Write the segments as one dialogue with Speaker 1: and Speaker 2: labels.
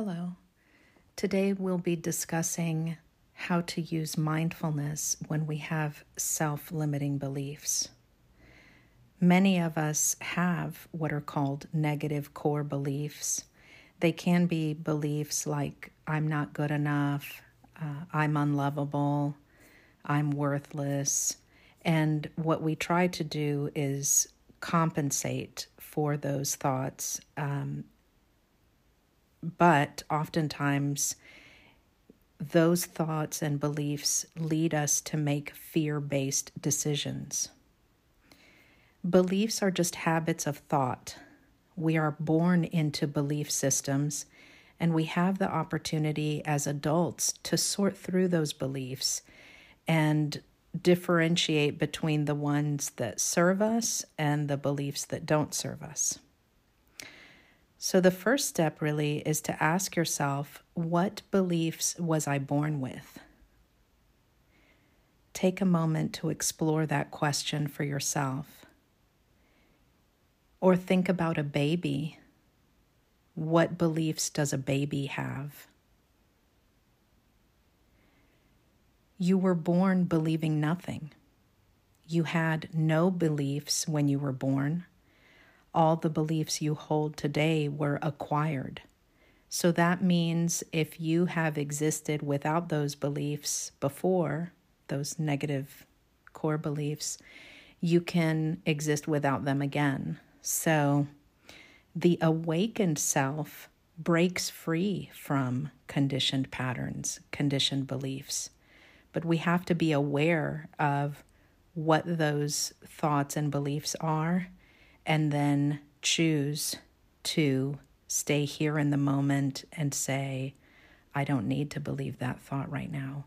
Speaker 1: Hello. Today we'll be discussing how to use mindfulness when we have self limiting beliefs. Many of us have what are called negative core beliefs. They can be beliefs like, I'm not good enough, uh, I'm unlovable, I'm worthless. And what we try to do is compensate for those thoughts um, but oftentimes, those thoughts and beliefs lead us to make fear based decisions. Beliefs are just habits of thought. We are born into belief systems, and we have the opportunity as adults to sort through those beliefs and differentiate between the ones that serve us and the beliefs that don't serve us. So, the first step really is to ask yourself what beliefs was I born with? Take a moment to explore that question for yourself. Or think about a baby. What beliefs does a baby have? You were born believing nothing. You had no beliefs when you were born all the beliefs you hold today were acquired. So that means if you have existed without those beliefs before, those negative core beliefs, you can exist without them again. So the awakened self breaks free from conditioned patterns, conditioned beliefs. But we have to be aware of what those thoughts and beliefs are and then choose to stay here in the moment and say, I don't need to believe that thought right now.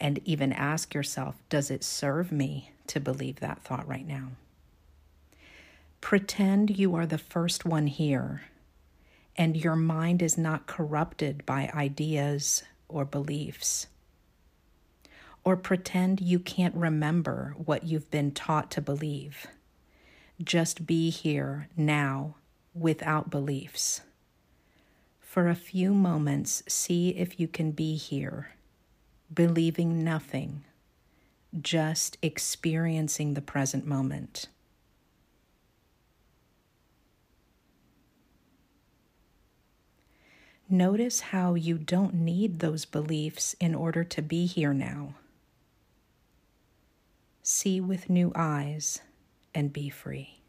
Speaker 1: And even ask yourself, does it serve me to believe that thought right now? Pretend you are the first one here and your mind is not corrupted by ideas or beliefs. Or pretend you can't remember what you've been taught to believe just be here now without beliefs. For a few moments, see if you can be here, believing nothing, just experiencing the present moment. Notice how you don't need those beliefs in order to be here now. See with new eyes and be free.